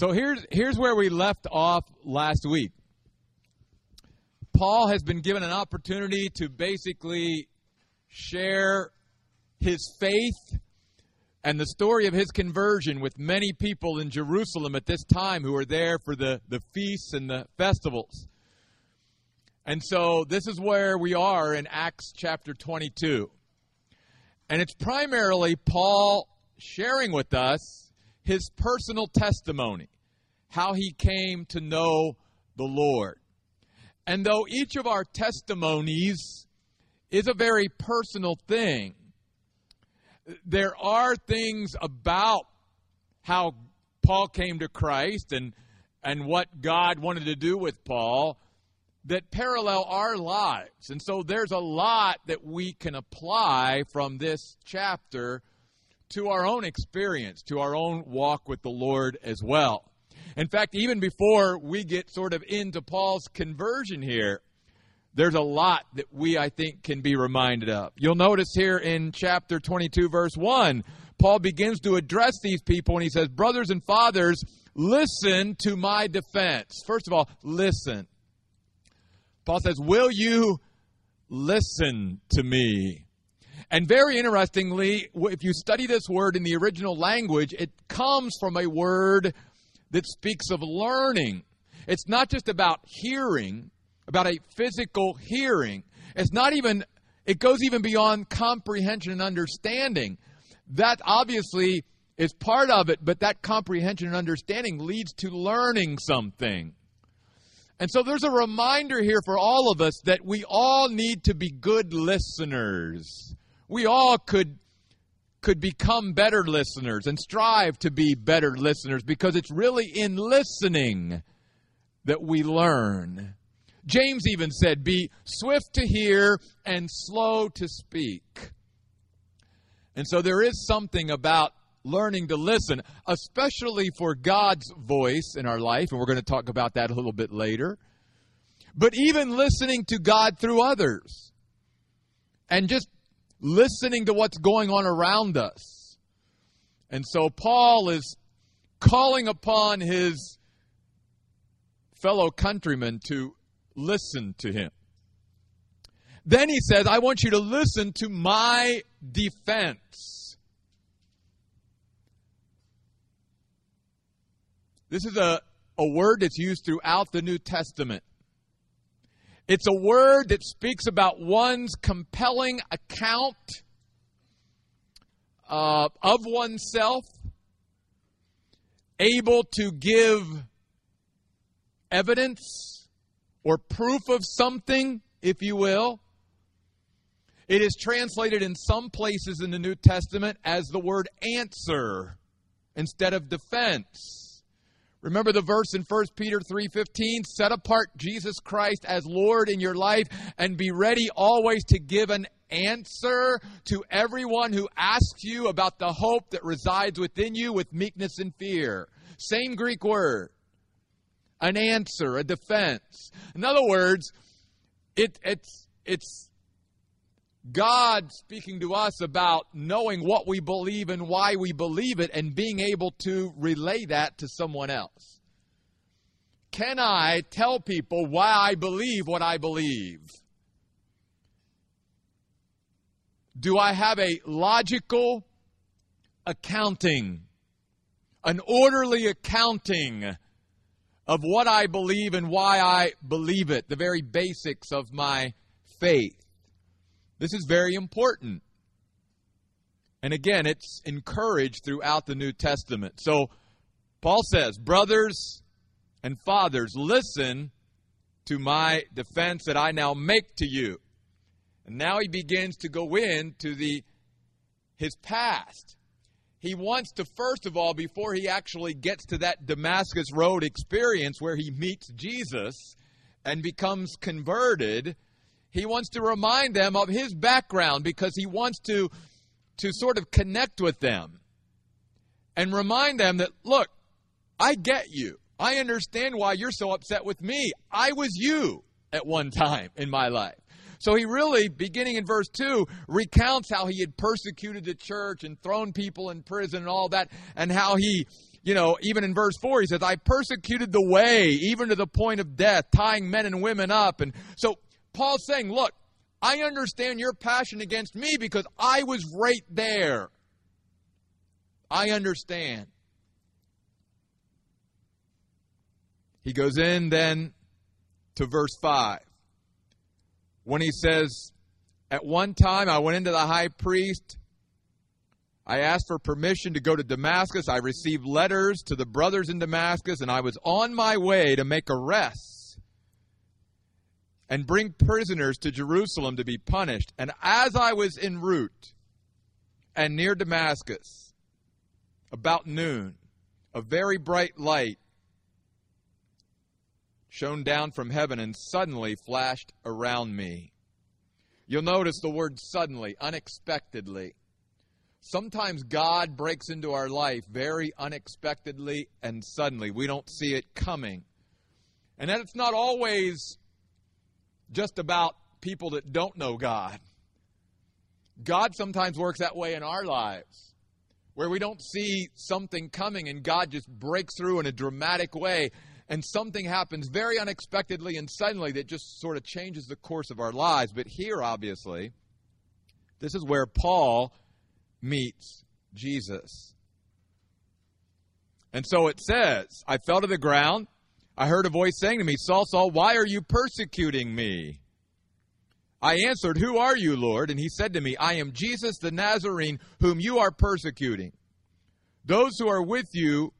So here's here's where we left off last week. Paul has been given an opportunity to basically share his faith and the story of his conversion with many people in Jerusalem at this time who are there for the, the feasts and the festivals. And so this is where we are in Acts chapter 22. And it's primarily Paul sharing with us his personal testimony, how he came to know the Lord. And though each of our testimonies is a very personal thing, there are things about how Paul came to Christ and and what God wanted to do with Paul that parallel our lives. And so there's a lot that we can apply from this chapter to our own experience, to our own walk with the Lord as well. In fact, even before we get sort of into Paul's conversion here, there's a lot that we, I think, can be reminded of. You'll notice here in chapter 22, verse 1, Paul begins to address these people and he says, Brothers and fathers, listen to my defense. First of all, listen. Paul says, Will you listen to me? And very interestingly, if you study this word in the original language, it comes from a word that speaks of learning. It's not just about hearing, about a physical hearing. It's not even, it goes even beyond comprehension and understanding. That obviously is part of it, but that comprehension and understanding leads to learning something. And so there's a reminder here for all of us that we all need to be good listeners. We all could could become better listeners and strive to be better listeners because it's really in listening that we learn. James even said, Be swift to hear and slow to speak. And so there is something about learning to listen, especially for God's voice in our life, and we're going to talk about that a little bit later. But even listening to God through others and just listening to what's going on around us. And so Paul is calling upon his fellow countrymen to listen to him. Then he says, I want you to listen to my defense. This is a, a word that's used throughout the New Testament. It's a word that speaks about one's compelling account uh, of oneself, able to give evidence or proof of something, if you will. It is translated in some places in the New Testament as the word answer instead of defense. Remember the verse in 1 Peter 3:15, set apart Jesus Christ as Lord in your life and be ready always to give an answer to everyone who asks you about the hope that resides within you with meekness and fear. Same Greek word. An answer, a defense. In other words, it, it's it's God speaking to us about knowing what we believe and why we believe it and being able to relay that to someone else. Can I tell people why I believe what I believe? Do I have a logical accounting, an orderly accounting of what I believe and why I believe it, the very basics of my faith? This is very important. And again, it's encouraged throughout the New Testament. So Paul says, Brothers and fathers, listen to my defense that I now make to you. And now he begins to go into the his past. He wants to first of all before he actually gets to that Damascus road experience where he meets Jesus and becomes converted, he wants to remind them of his background because he wants to, to sort of connect with them and remind them that, look, I get you. I understand why you're so upset with me. I was you at one time in my life. So he really, beginning in verse 2, recounts how he had persecuted the church and thrown people in prison and all that, and how he you know, even in verse 4, he says, I persecuted the way, even to the point of death, tying men and women up. And so Paul's saying, look, I understand your passion against me because I was right there. I understand. He goes in then to verse 5 when he says, At one time I went into the high priest I asked for permission to go to Damascus. I received letters to the brothers in Damascus, and I was on my way to make arrests and bring prisoners to Jerusalem to be punished. And as I was en route and near Damascus, about noon, a very bright light shone down from heaven and suddenly flashed around me. You'll notice the word suddenly, unexpectedly. Sometimes God breaks into our life very unexpectedly and suddenly. We don't see it coming. And that it's not always just about people that don't know God. God sometimes works that way in our lives, where we don't see something coming and God just breaks through in a dramatic way, and something happens very unexpectedly and suddenly that just sort of changes the course of our lives. But here, obviously, this is where Paul meets Jesus. And so it says, I fell to the ground. I heard a voice saying to me, Saul, Saul, why are you persecuting me? I answered, Who are you, Lord? And he said to me, I am Jesus the Nazarene, whom you are persecuting. Those who are with you,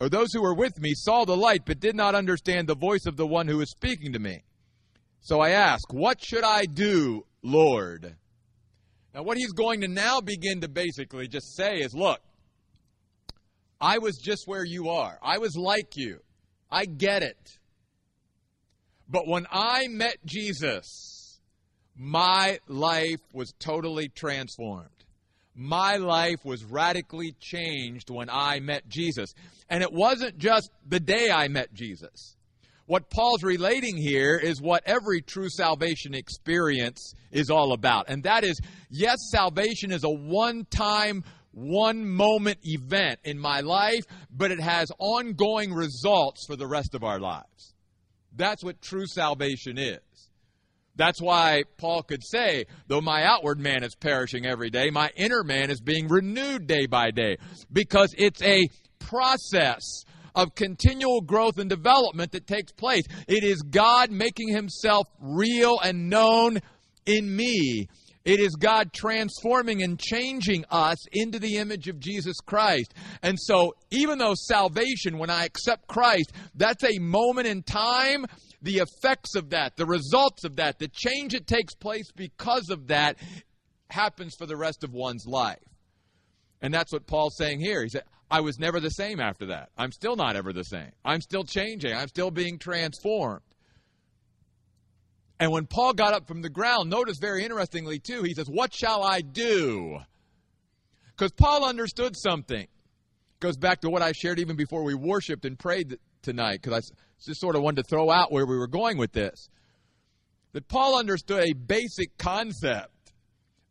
or those who were with me, saw the light, but did not understand the voice of the one who was speaking to me. So I asked, What should I do, Lord? Now, what he's going to now begin to basically just say is look, I was just where you are. I was like you. I get it. But when I met Jesus, my life was totally transformed. My life was radically changed when I met Jesus. And it wasn't just the day I met Jesus. What Paul's relating here is what every true salvation experience is all about. And that is, yes, salvation is a one time, one moment event in my life, but it has ongoing results for the rest of our lives. That's what true salvation is. That's why Paul could say, though my outward man is perishing every day, my inner man is being renewed day by day. Because it's a process of continual growth and development that takes place. It is God making himself real and known in me. It is God transforming and changing us into the image of Jesus Christ. And so, even though salvation, when I accept Christ, that's a moment in time, the effects of that, the results of that, the change that takes place because of that happens for the rest of one's life. And that's what Paul's saying here. He said, I was never the same after that. I'm still not ever the same. I'm still changing. I'm still being transformed. And when Paul got up from the ground, notice very interestingly, too, he says, What shall I do? Because Paul understood something. Goes back to what I shared even before we worshiped and prayed tonight, because I just sort of wanted to throw out where we were going with this. That Paul understood a basic concept,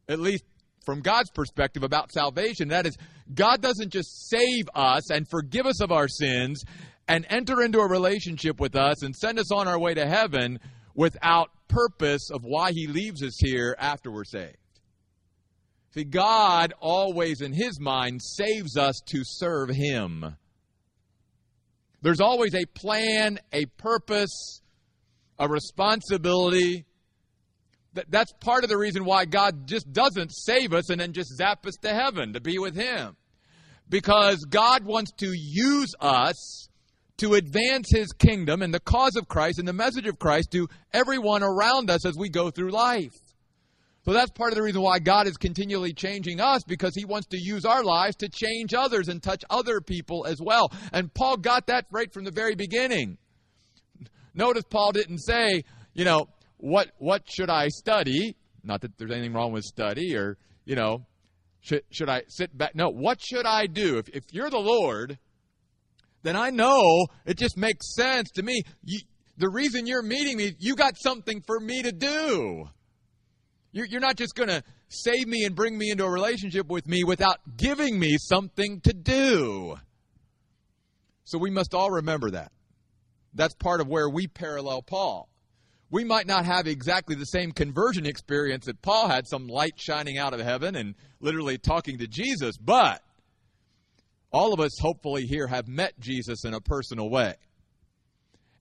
at least from God's perspective about salvation. That is, God doesn't just save us and forgive us of our sins and enter into a relationship with us and send us on our way to heaven without purpose of why he leaves us here after we're saved. See, God always in his mind saves us to serve him. There's always a plan, a purpose, a responsibility that's part of the reason why God just doesn't save us and then just zap us to heaven to be with Him. Because God wants to use us to advance His kingdom and the cause of Christ and the message of Christ to everyone around us as we go through life. So that's part of the reason why God is continually changing us because He wants to use our lives to change others and touch other people as well. And Paul got that right from the very beginning. Notice Paul didn't say, you know, what what should I study? Not that there's anything wrong with study or, you know, should should I sit back? No, what should I do? If if you're the Lord, then I know it just makes sense to me. You, the reason you're meeting me, you got something for me to do. You're, you're not just going to save me and bring me into a relationship with me without giving me something to do. So we must all remember that. That's part of where we parallel Paul. We might not have exactly the same conversion experience that Paul had, some light shining out of heaven and literally talking to Jesus, but all of us, hopefully, here have met Jesus in a personal way.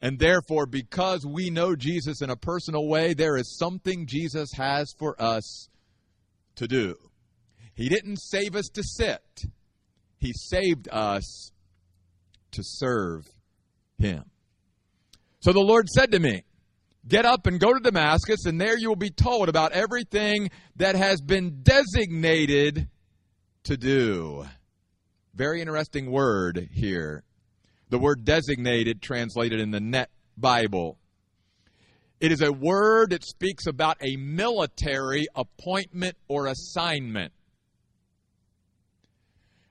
And therefore, because we know Jesus in a personal way, there is something Jesus has for us to do. He didn't save us to sit, He saved us to serve Him. So the Lord said to me, Get up and go to Damascus, and there you will be told about everything that has been designated to do. Very interesting word here. The word designated, translated in the Net Bible. It is a word that speaks about a military appointment or assignment.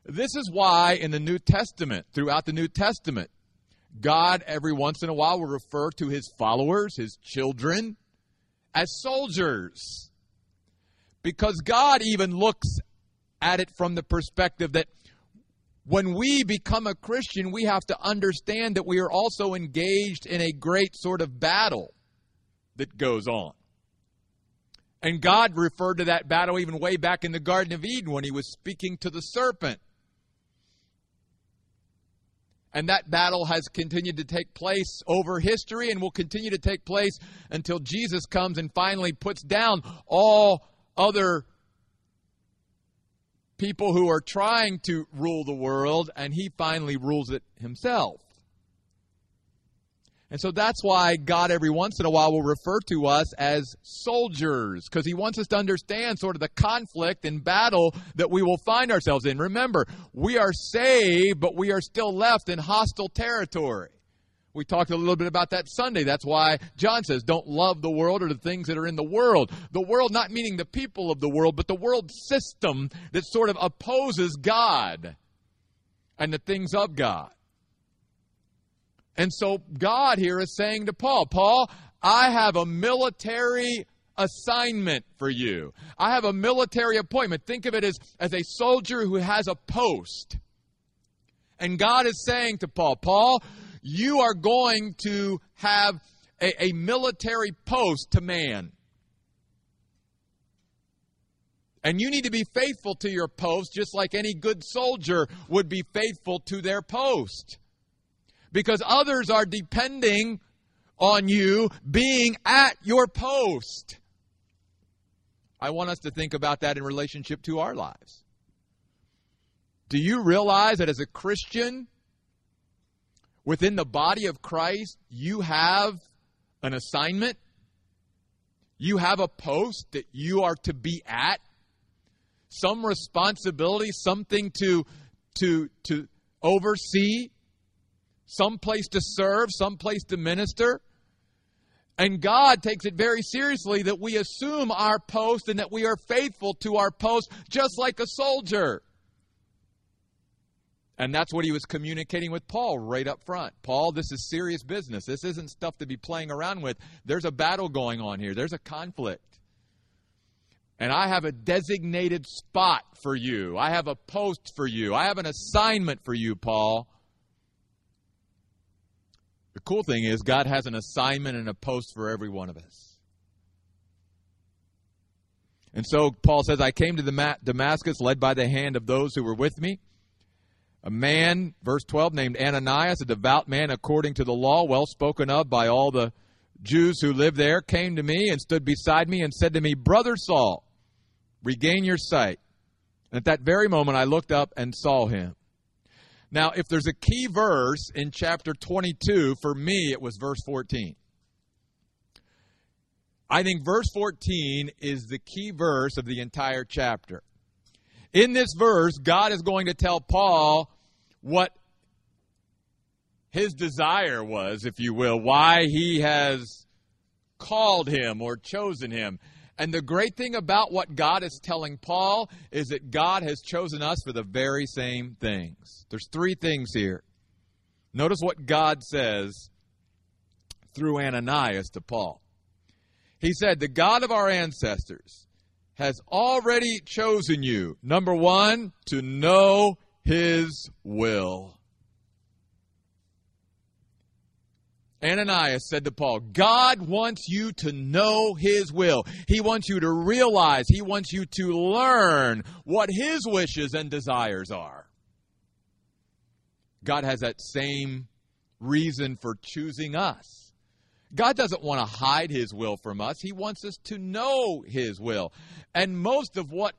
This is why in the New Testament, throughout the New Testament, God every once in a while will refer to his followers, his children, as soldiers. Because God even looks at it from the perspective that when we become a Christian, we have to understand that we are also engaged in a great sort of battle that goes on. And God referred to that battle even way back in the Garden of Eden when he was speaking to the serpent. And that battle has continued to take place over history and will continue to take place until Jesus comes and finally puts down all other people who are trying to rule the world, and he finally rules it himself. And so that's why God every once in a while will refer to us as soldiers, because He wants us to understand sort of the conflict and battle that we will find ourselves in. Remember, we are saved, but we are still left in hostile territory. We talked a little bit about that Sunday. That's why John says, don't love the world or the things that are in the world. The world, not meaning the people of the world, but the world system that sort of opposes God and the things of God. And so God here is saying to Paul, Paul, I have a military assignment for you. I have a military appointment. Think of it as, as a soldier who has a post. And God is saying to Paul, Paul, you are going to have a, a military post to man. And you need to be faithful to your post just like any good soldier would be faithful to their post. Because others are depending on you being at your post. I want us to think about that in relationship to our lives. Do you realize that as a Christian, within the body of Christ, you have an assignment. You have a post that you are to be at. Some responsibility, something to to to oversee, some place to serve, some place to minister. And God takes it very seriously that we assume our post and that we are faithful to our post just like a soldier. And that's what he was communicating with Paul right up front. Paul, this is serious business. This isn't stuff to be playing around with. There's a battle going on here, there's a conflict. And I have a designated spot for you. I have a post for you. I have an assignment for you, Paul. The cool thing is, God has an assignment and a post for every one of us. And so Paul says, I came to Damascus led by the hand of those who were with me a man, verse 12, named Ananias, a devout man according to the law, well spoken of by all the Jews who lived there, came to me and stood beside me and said to me, Brother Saul, regain your sight. And at that very moment, I looked up and saw him. Now, if there's a key verse in chapter 22, for me, it was verse 14. I think verse 14 is the key verse of the entire chapter. In this verse, God is going to tell Paul what his desire was, if you will, why he has called him or chosen him. And the great thing about what God is telling Paul is that God has chosen us for the very same things. There's three things here. Notice what God says through Ananias to Paul. He said, The God of our ancestors has already chosen you. Number one, to know his will. Ananias said to Paul, God wants you to know His will. He wants you to realize, He wants you to learn what His wishes and desires are. God has that same reason for choosing us. God doesn't want to hide His will from us, He wants us to know His will. And most of what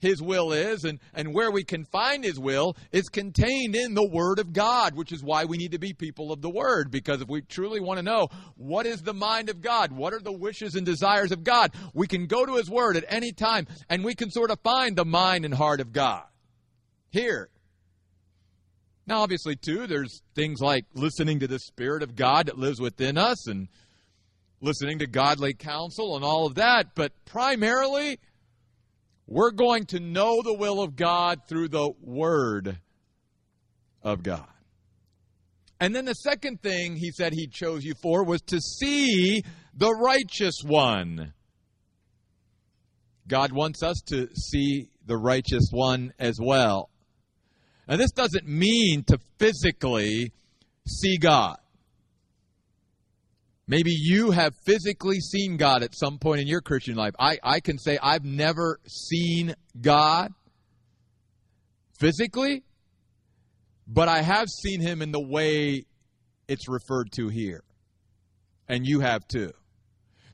his will is and, and where we can find His will is contained in the Word of God, which is why we need to be people of the Word. Because if we truly want to know what is the mind of God, what are the wishes and desires of God, we can go to His Word at any time and we can sort of find the mind and heart of God. Here. Now, obviously, too, there's things like listening to the Spirit of God that lives within us and listening to godly counsel and all of that, but primarily, we're going to know the will of God through the Word of God. And then the second thing he said he chose you for was to see the righteous one. God wants us to see the righteous one as well. And this doesn't mean to physically see God. Maybe you have physically seen God at some point in your Christian life. I, I can say I've never seen God physically, but I have seen him in the way it's referred to here. And you have too.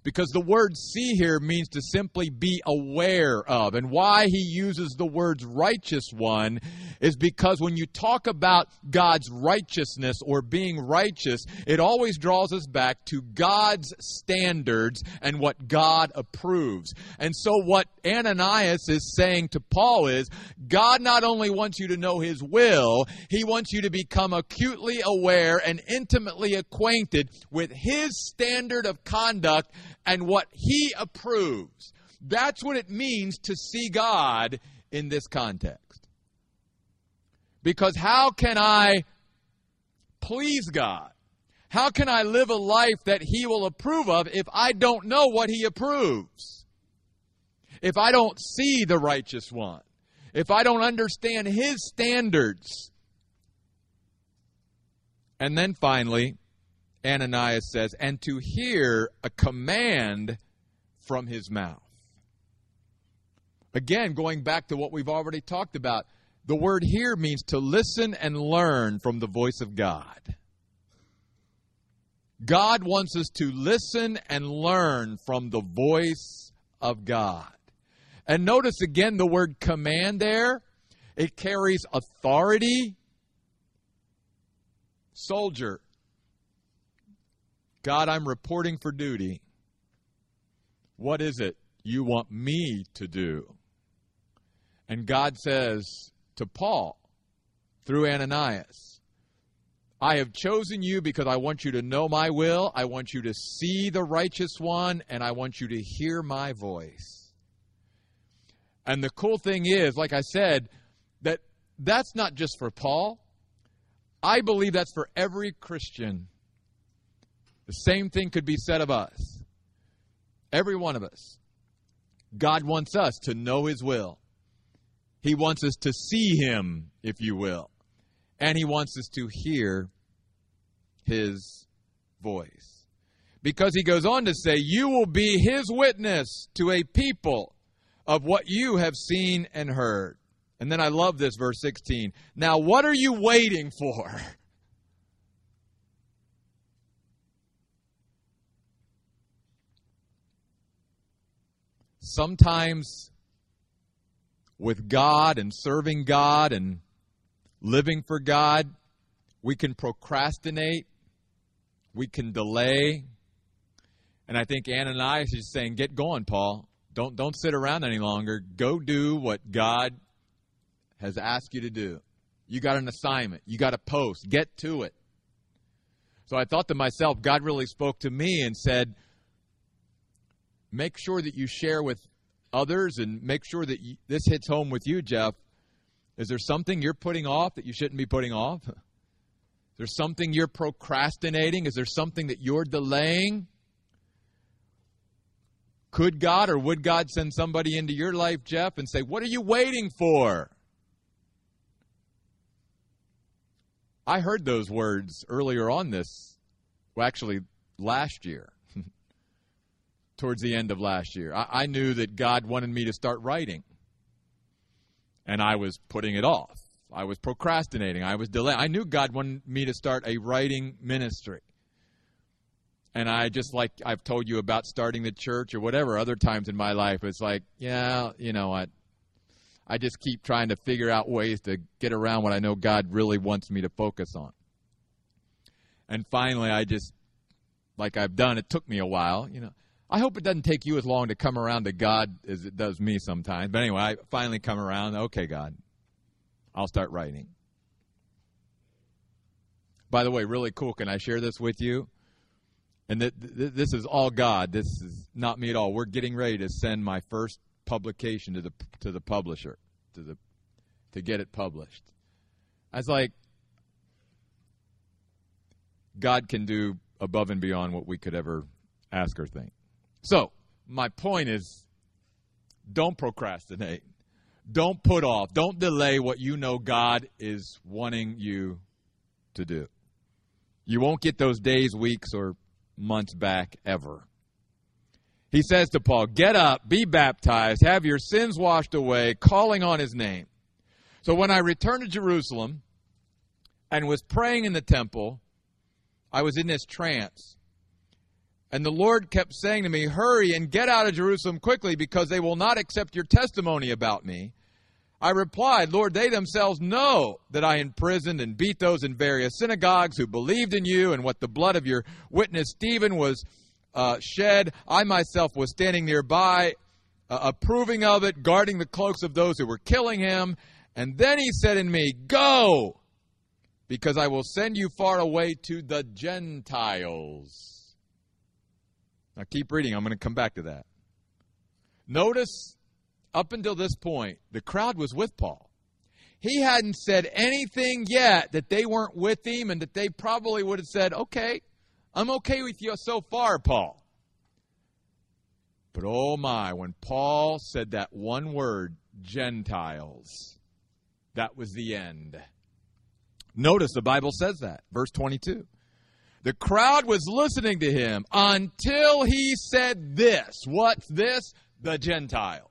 Because the word see here means to simply be aware of. And why he uses the words righteous one is because when you talk about God's righteousness or being righteous, it always draws us back to God's standards and what God approves. And so what Ananias is saying to Paul is God not only wants you to know his will, he wants you to become acutely aware and intimately acquainted with his standard of conduct and what he approves. That's what it means to see God in this context. Because how can I please God? How can I live a life that he will approve of if I don't know what he approves? If I don't see the righteous one? If I don't understand his standards? And then finally, Ananias says, and to hear a command from his mouth. Again, going back to what we've already talked about, the word here means to listen and learn from the voice of God. God wants us to listen and learn from the voice of God. And notice again the word command there. It carries authority. Soldier, God, I'm reporting for duty. What is it you want me to do? And God says to Paul through Ananias, I have chosen you because I want you to know my will, I want you to see the righteous one, and I want you to hear my voice. And the cool thing is, like I said, that that's not just for Paul. I believe that's for every Christian the same thing could be said of us. Every one of us. God wants us to know His will. He wants us to see Him, if you will. And He wants us to hear His voice. Because He goes on to say, You will be His witness to a people of what you have seen and heard. And then I love this, verse 16. Now, what are you waiting for? sometimes with God and serving God and living for God, we can procrastinate, we can delay. And I think Ananias is saying, Get going, Paul. Don't, don't sit around any longer. Go do what God has asked you to do. You got an assignment, you got a post. Get to it. So I thought to myself, God really spoke to me and said, make sure that you share with others and make sure that this hits home with you, Jeff. Is there something you're putting off that you shouldn't be putting off? Is there something you're procrastinating? Is there something that you're delaying? Could God or would God send somebody into your life, Jeff, and say, What are you waiting for? I heard those words earlier on this Well, actually, last year, towards the end of last year, I, I knew that God wanted me to start writing. And I was putting it off. I was procrastinating. I was delaying. I knew God wanted me to start a writing ministry. And I just like I've told you about starting the church or whatever other times in my life, it's like, yeah, you know what? I just keep trying to figure out ways to get around what I know God really wants me to focus on. And finally, I just, like I've done, it took me a while, you know. I hope it doesn't take you as long to come around to God as it does me sometimes. But anyway, I finally come around. Okay, God, I'll start writing. By the way, really cool. Can I share this with you? And th- th- this is all God. This is not me at all. We're getting ready to send my first publication to the to the publisher to the to get it published. I was like, God can do above and beyond what we could ever ask or think. So, my point is don't procrastinate. Don't put off. Don't delay what you know God is wanting you to do. You won't get those days, weeks, or months back ever. He says to Paul, Get up, be baptized, have your sins washed away, calling on his name. So when I returned to Jerusalem and was praying in the temple, I was in this trance. And the Lord kept saying to me, Hurry and get out of Jerusalem quickly because they will not accept your testimony about me. I replied, Lord, they themselves know that I imprisoned and beat those in various synagogues who believed in you and what the blood of your witness Stephen was uh, shed. I myself was standing nearby, uh, approving of it, guarding the cloaks of those who were killing him. And then he said in me, Go, because I will send you far away to the Gentiles. Now keep reading. I'm going to come back to that. Notice, up until this point, the crowd was with Paul. He hadn't said anything yet that they weren't with him and that they probably would have said, okay, I'm okay with you so far, Paul. But oh my, when Paul said that one word, Gentiles, that was the end. Notice the Bible says that, verse 22. The crowd was listening to him until he said this. What's this? The Gentiles.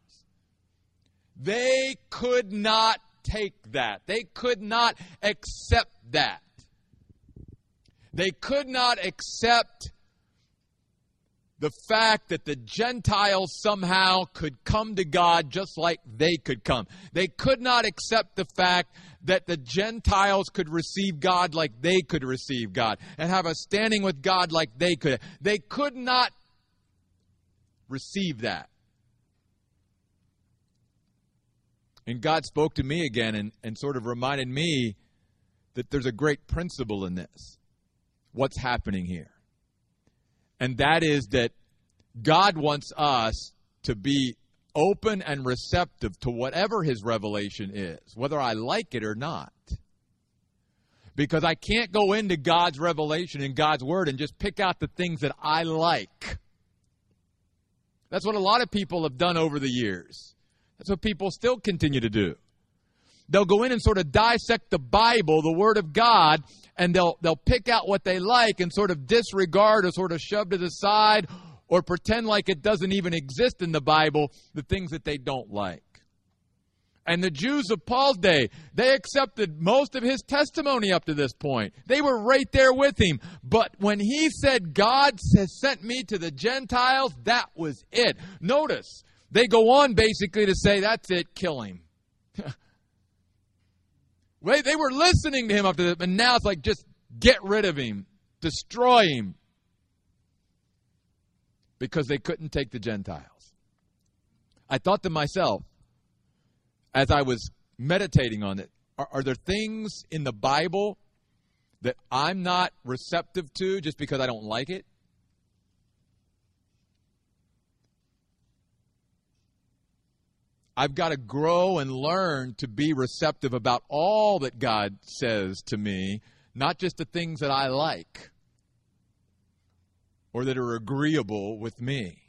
They could not take that. They could not accept that. They could not accept the fact that the Gentiles somehow could come to God just like they could come. They could not accept the fact that the Gentiles could receive God like they could receive God and have a standing with God like they could. They could not receive that. And God spoke to me again and, and sort of reminded me that there's a great principle in this what's happening here. And that is that God wants us to be open and receptive to whatever his revelation is, whether I like it or not. Because I can't go into God's revelation in God's word and just pick out the things that I like. That's what a lot of people have done over the years. That's what people still continue to do. They'll go in and sort of dissect the Bible, the Word of God, and they'll they'll pick out what they like and sort of disregard or sort of shove to the side or pretend like it doesn't even exist in the Bible the things that they don't like. And the Jews of Paul's day, they accepted most of his testimony up to this point. They were right there with him. But when he said, God has sent me to the Gentiles, that was it. Notice, they go on basically to say, that's it, kill him. They were listening to him after that, but now it's like just get rid of him, destroy him. Because they couldn't take the Gentiles. I thought to myself, as I was meditating on it, are, are there things in the Bible that I'm not receptive to just because I don't like it? I've got to grow and learn to be receptive about all that God says to me, not just the things that I like or that are agreeable with me.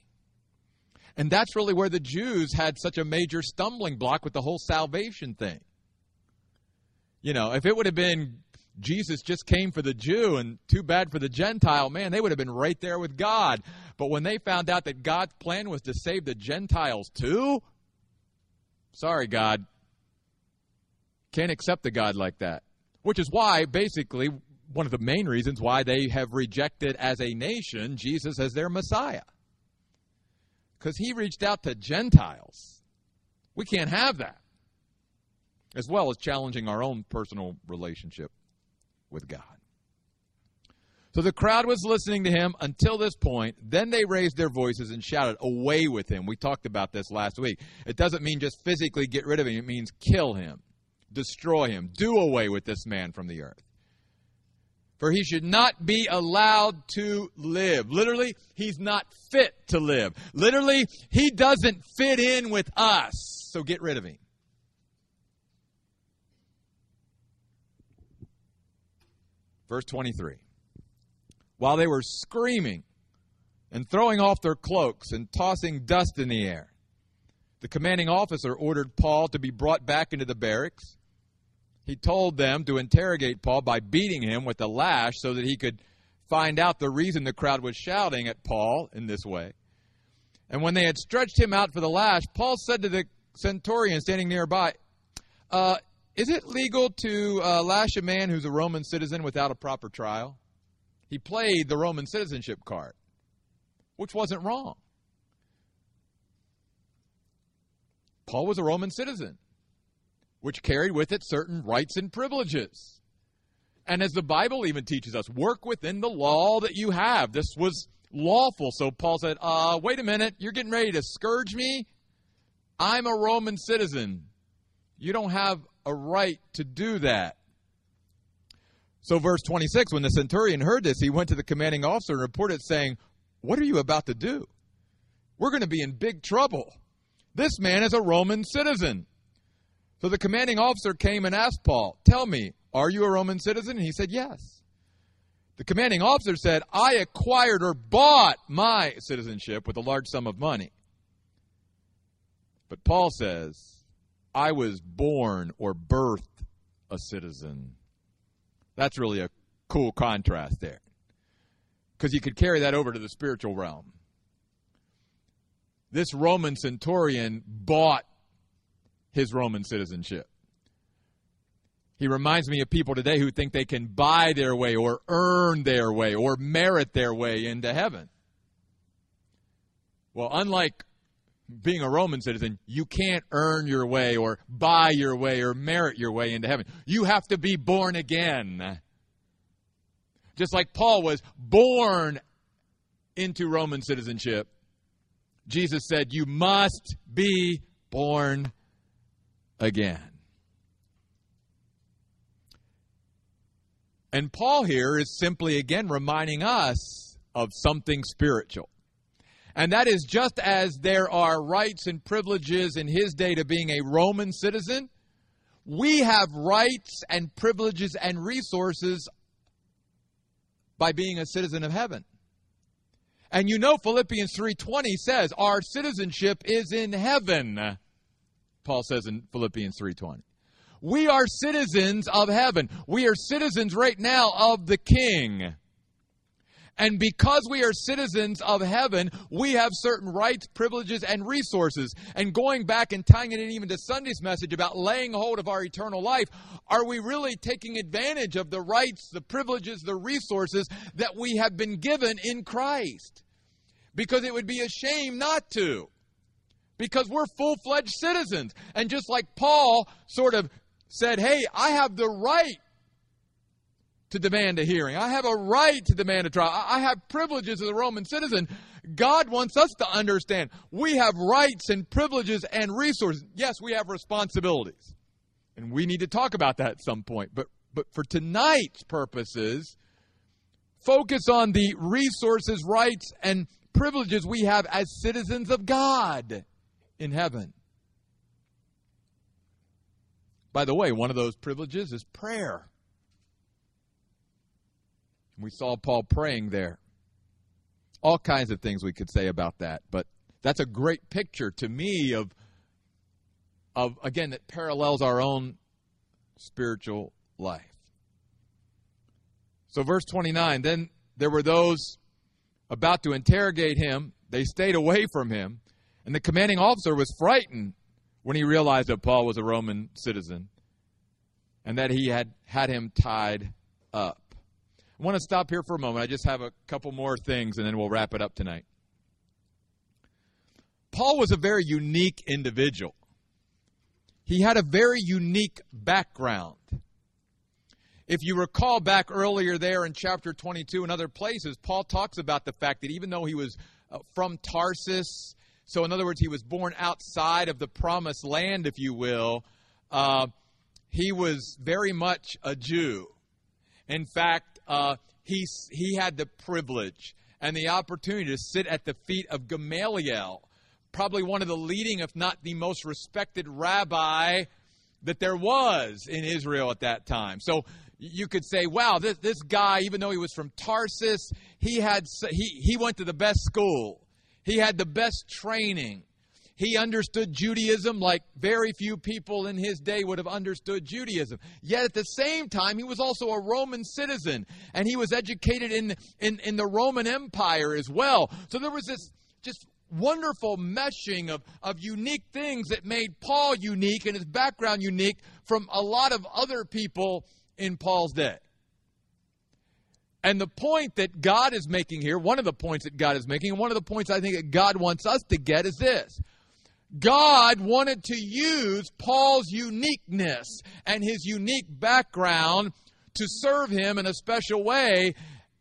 And that's really where the Jews had such a major stumbling block with the whole salvation thing. You know, if it would have been Jesus just came for the Jew and too bad for the Gentile, man, they would have been right there with God. But when they found out that God's plan was to save the Gentiles too, sorry, God, can't accept a God like that. Which is why, basically, one of the main reasons why they have rejected as a nation Jesus as their Messiah. Because he reached out to Gentiles. We can't have that. As well as challenging our own personal relationship with God. So the crowd was listening to him until this point. Then they raised their voices and shouted, Away with him. We talked about this last week. It doesn't mean just physically get rid of him, it means kill him, destroy him, do away with this man from the earth. For he should not be allowed to live. Literally, he's not fit to live. Literally, he doesn't fit in with us. So get rid of him. Verse 23. While they were screaming and throwing off their cloaks and tossing dust in the air, the commanding officer ordered Paul to be brought back into the barracks. He told them to interrogate Paul by beating him with a lash so that he could find out the reason the crowd was shouting at Paul in this way. And when they had stretched him out for the lash, Paul said to the centurion standing nearby, uh, is it legal to uh, lash a man who's a Roman citizen without a proper trial? He played the Roman citizenship card, which wasn't wrong. Paul was a Roman citizen, which carried with it certain rights and privileges. And as the Bible even teaches us, work within the law that you have. This was lawful. So Paul said, uh, wait a minute, you're getting ready to scourge me? I'm a Roman citizen. You don't have a right to do that. So, verse 26 when the centurion heard this, he went to the commanding officer and reported, saying, What are you about to do? We're going to be in big trouble. This man is a Roman citizen. So the commanding officer came and asked Paul, Tell me, are you a Roman citizen? And he said, Yes. The commanding officer said, I acquired or bought my citizenship with a large sum of money. But Paul says, I was born or birthed a citizen. That's really a cool contrast there. Because you could carry that over to the spiritual realm. This Roman centurion bought his Roman citizenship. He reminds me of people today who think they can buy their way or earn their way or merit their way into heaven. Well, unlike being a Roman citizen, you can't earn your way or buy your way or merit your way into heaven. You have to be born again. Just like Paul was born into Roman citizenship, Jesus said, You must be born again. And Paul here is simply again reminding us of something spiritual. And that is just as there are rights and privileges in his day to being a Roman citizen, we have rights and privileges and resources by being a citizen of heaven. And you know Philippians 3:20 says our citizenship is in heaven. Paul says in Philippians 3:20. We are citizens of heaven. We are citizens right now of the king. And because we are citizens of heaven, we have certain rights, privileges, and resources. And going back and tying it in even to Sunday's message about laying hold of our eternal life, are we really taking advantage of the rights, the privileges, the resources that we have been given in Christ? Because it would be a shame not to. Because we're full fledged citizens. And just like Paul sort of said, hey, I have the right to demand a hearing. I have a right to demand a trial. I have privileges as a Roman citizen. God wants us to understand we have rights and privileges and resources. Yes, we have responsibilities. And we need to talk about that at some point. But but for tonight's purposes, focus on the resources, rights, and privileges we have as citizens of God in heaven. By the way, one of those privileges is prayer. We saw Paul praying there. All kinds of things we could say about that, but that's a great picture to me of of again that parallels our own spiritual life. So, verse 29 then there were those about to interrogate him. They stayed away from him. And the commanding officer was frightened when he realized that Paul was a Roman citizen and that he had had him tied up. I want to stop here for a moment. I just have a couple more things and then we'll wrap it up tonight. Paul was a very unique individual. He had a very unique background. If you recall back earlier there in chapter 22 and other places, Paul talks about the fact that even though he was uh, from Tarsus, so in other words, he was born outside of the promised land, if you will, uh, he was very much a Jew. In fact, uh, he, he had the privilege and the opportunity to sit at the feet of Gamaliel, probably one of the leading, if not the most respected rabbi that there was in Israel at that time. So you could say, wow, this, this guy, even though he was from Tarsus, he, had, he, he went to the best school. He had the best training. He understood Judaism like very few people in his day would have understood Judaism. Yet at the same time, he was also a Roman citizen, and he was educated in, in, in the Roman Empire as well. So there was this just wonderful meshing of, of unique things that made Paul unique and his background unique from a lot of other people in Paul's day. And the point that God is making here, one of the points that God is making, and one of the points I think that God wants us to get is this. God wanted to use Paul's uniqueness and his unique background to serve him in a special way.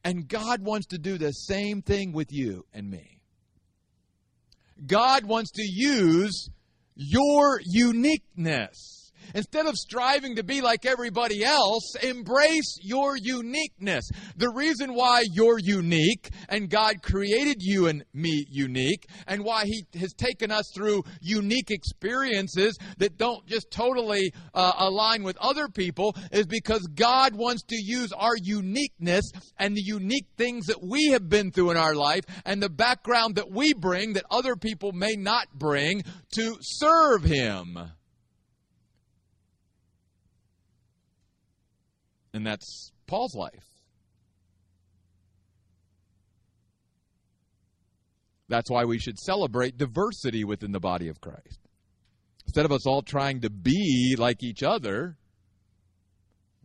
And God wants to do the same thing with you and me. God wants to use your uniqueness Instead of striving to be like everybody else, embrace your uniqueness. The reason why you're unique and God created you and me unique and why He has taken us through unique experiences that don't just totally uh, align with other people is because God wants to use our uniqueness and the unique things that we have been through in our life and the background that we bring that other people may not bring to serve Him. And that's Paul's life. That's why we should celebrate diversity within the body of Christ. Instead of us all trying to be like each other,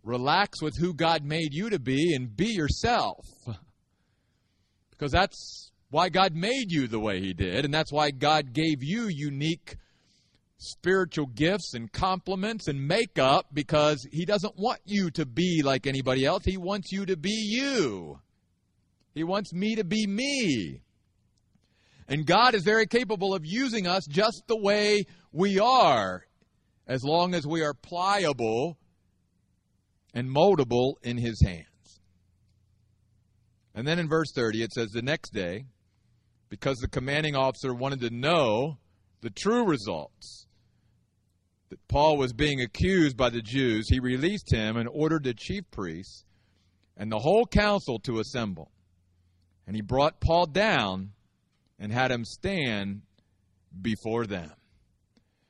relax with who God made you to be and be yourself. Because that's why God made you the way He did, and that's why God gave you unique spiritual gifts and compliments and makeup because he doesn't want you to be like anybody else. He wants you to be you. He wants me to be me. And God is very capable of using us just the way we are, as long as we are pliable and moldable in His hands. And then in verse 30, it says, The next day, because the commanding officer wanted to know the true results that Paul was being accused by the Jews, he released him and ordered the chief priests and the whole council to assemble. And he brought Paul down and had him stand before them.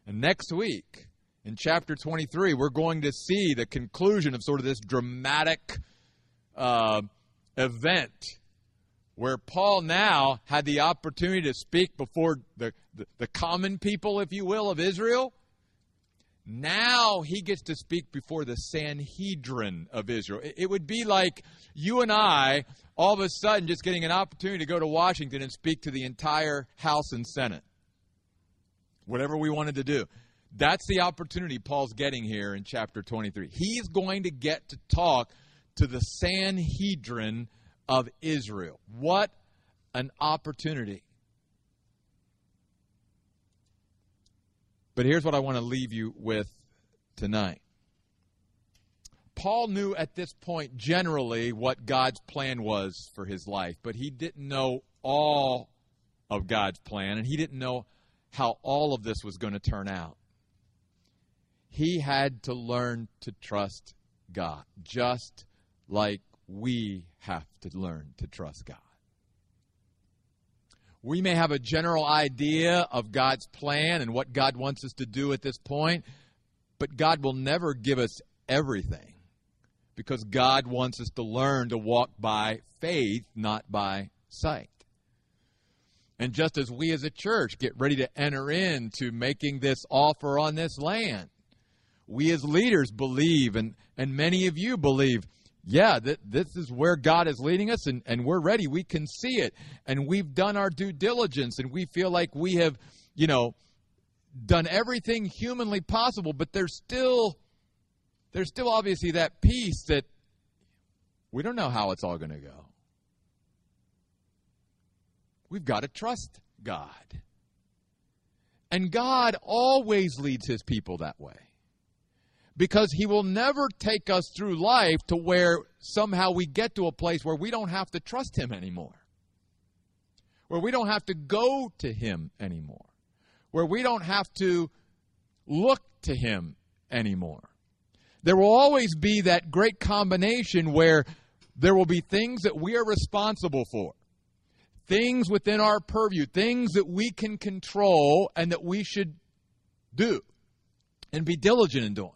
And next week, in chapter 23, we're going to see the conclusion of sort of this dramatic uh, event where Paul now had the opportunity to speak before the, the, the common people, if you will, of Israel now he gets to speak before the Sanhedrin of Israel. It would be like you and I all of a sudden just getting an opportunity to go to Washington and speak to the entire House and Senate. Whatever we wanted to do. That's the opportunity Paul's getting here in chapter 23. He's going to get to talk to the Sanhedrin of Israel. What an opportunity. But here's what I want to leave you with tonight. Paul knew at this point generally what God's plan was for his life, but he didn't know all of God's plan, and he didn't know how all of this was going to turn out. He had to learn to trust God, just like we have to learn to trust God. We may have a general idea of God's plan and what God wants us to do at this point, but God will never give us everything because God wants us to learn to walk by faith, not by sight. And just as we as a church get ready to enter into making this offer on this land, we as leaders believe, and, and many of you believe, yeah, that this is where God is leading us, and, and we're ready. We can see it, and we've done our due diligence, and we feel like we have, you know, done everything humanly possible, but there's still there's still obviously that piece that we don't know how it's all going to go. We've got to trust God. And God always leads his people that way. Because he will never take us through life to where somehow we get to a place where we don't have to trust him anymore. Where we don't have to go to him anymore. Where we don't have to look to him anymore. There will always be that great combination where there will be things that we are responsible for things within our purview, things that we can control and that we should do and be diligent in doing.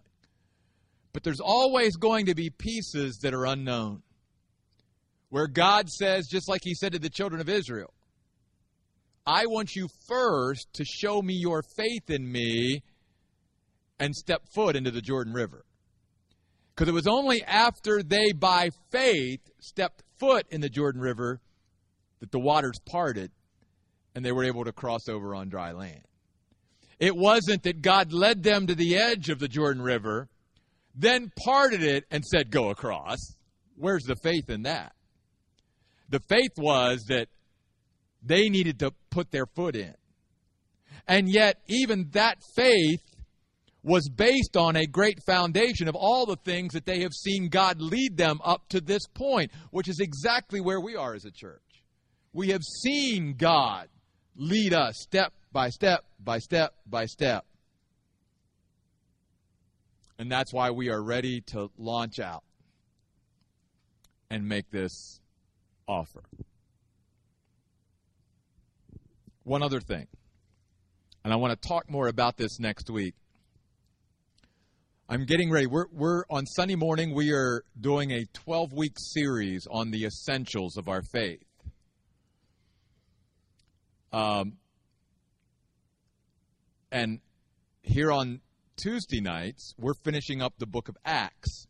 But there's always going to be pieces that are unknown. Where God says, just like He said to the children of Israel, I want you first to show me your faith in me and step foot into the Jordan River. Because it was only after they, by faith, stepped foot in the Jordan River that the waters parted and they were able to cross over on dry land. It wasn't that God led them to the edge of the Jordan River, then parted it and said, Go across. Where's the faith in that? The faith was that they needed to put their foot in. And yet, even that faith was based on a great foundation of all the things that they have seen God lead them up to this point, which is exactly where we are as a church. We have seen God lead us step by step by step by step. And that's why we are ready to launch out and make this offer. One other thing, and I want to talk more about this next week. I'm getting ready. We're, we're on Sunday morning, we are doing a 12 week series on the essentials of our faith. Um, and here on Tuesday nights, we're finishing up the book of Acts.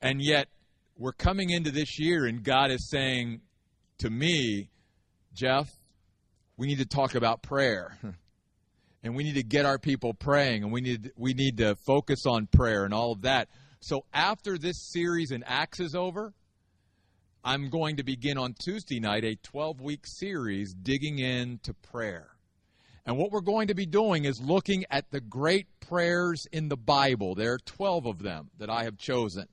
And yet, we're coming into this year, and God is saying to me, Jeff, we need to talk about prayer. and we need to get our people praying, and we need, we need to focus on prayer and all of that. So, after this series in Acts is over, I'm going to begin on Tuesday night a 12 week series digging into prayer. And what we're going to be doing is looking at the great prayers in the Bible. There are 12 of them that I have chosen.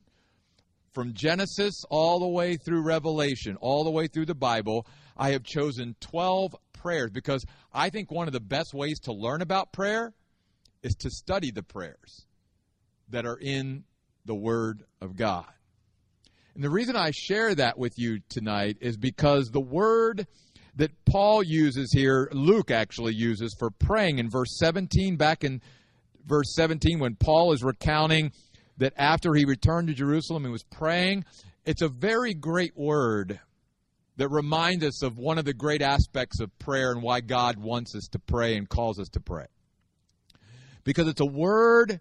From Genesis all the way through Revelation, all the way through the Bible, I have chosen 12 prayers because I think one of the best ways to learn about prayer is to study the prayers that are in the Word of God. And the reason I share that with you tonight is because the word that Paul uses here, Luke actually uses for praying in verse 17, back in verse 17, when Paul is recounting that after he returned to Jerusalem he was praying, it's a very great word that reminds us of one of the great aspects of prayer and why God wants us to pray and calls us to pray. Because it's a word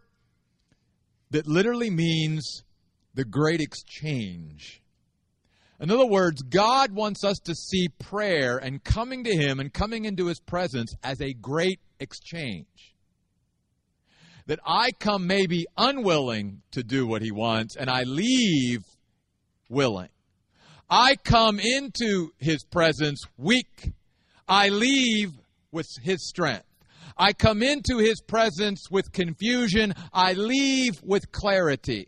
that literally means the great exchange. In other words, God wants us to see prayer and coming to Him and coming into His presence as a great exchange. That I come maybe unwilling to do what He wants and I leave willing. I come into His presence weak. I leave with His strength. I come into His presence with confusion. I leave with clarity.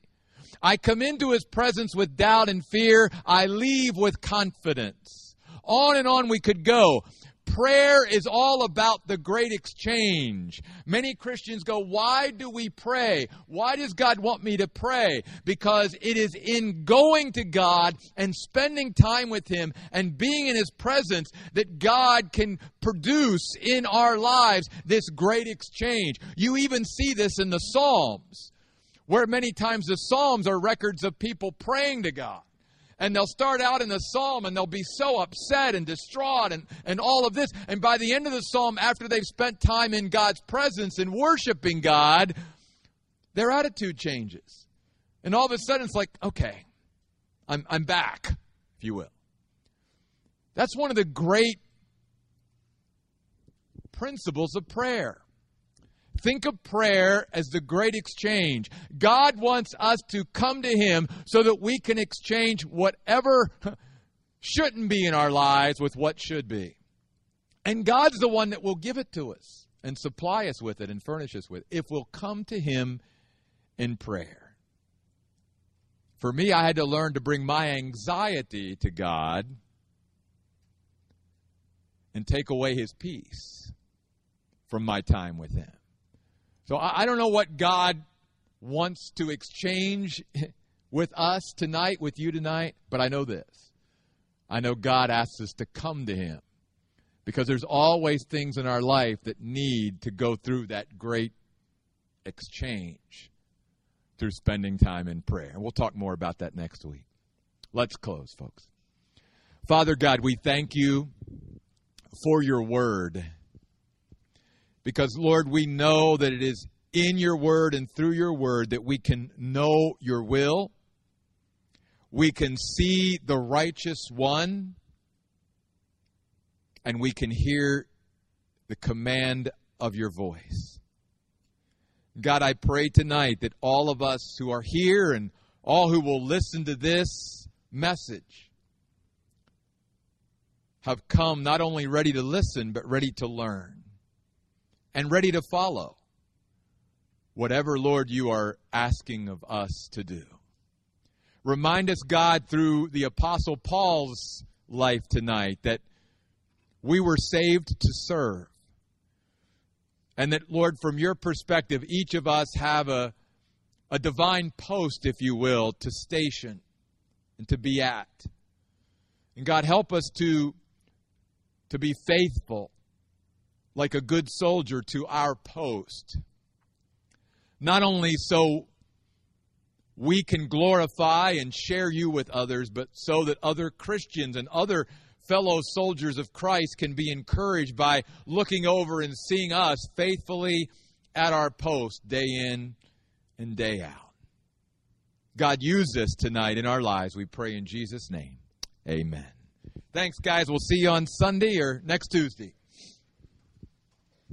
I come into his presence with doubt and fear. I leave with confidence. On and on we could go. Prayer is all about the great exchange. Many Christians go, Why do we pray? Why does God want me to pray? Because it is in going to God and spending time with Him and being in His presence that God can produce in our lives this great exchange. You even see this in the Psalms where many times the Psalms are records of people praying to God. And they'll start out in the psalm and they'll be so upset and distraught and, and all of this. And by the end of the psalm, after they've spent time in God's presence and worshiping God, their attitude changes. And all of a sudden it's like, okay, I'm, I'm back, if you will. That's one of the great principles of prayer. Think of prayer as the great exchange. God wants us to come to Him so that we can exchange whatever shouldn't be in our lives with what should be. And God's the one that will give it to us and supply us with it and furnish us with it if we'll come to Him in prayer. For me, I had to learn to bring my anxiety to God and take away His peace from my time with Him. So I, don't know what God wants to exchange with us tonight, with you tonight, but I know this. I know God asks us to come to Him because there's always things in our life that need to go through that great exchange through spending time in prayer. And we'll talk more about that next week. Let's close, folks. Father God, we thank you for your word. Because, Lord, we know that it is in your word and through your word that we can know your will. We can see the righteous one. And we can hear the command of your voice. God, I pray tonight that all of us who are here and all who will listen to this message have come not only ready to listen, but ready to learn and ready to follow whatever, Lord, you are asking of us to do. Remind us, God, through the Apostle Paul's life tonight, that we were saved to serve. And that, Lord, from your perspective, each of us have a, a divine post, if you will, to station and to be at. And God, help us to, to be faithful like a good soldier to our post. Not only so we can glorify and share you with others, but so that other Christians and other fellow soldiers of Christ can be encouraged by looking over and seeing us faithfully at our post day in and day out. God, use this tonight in our lives, we pray in Jesus' name. Amen. Thanks, guys. We'll see you on Sunday or next Tuesday.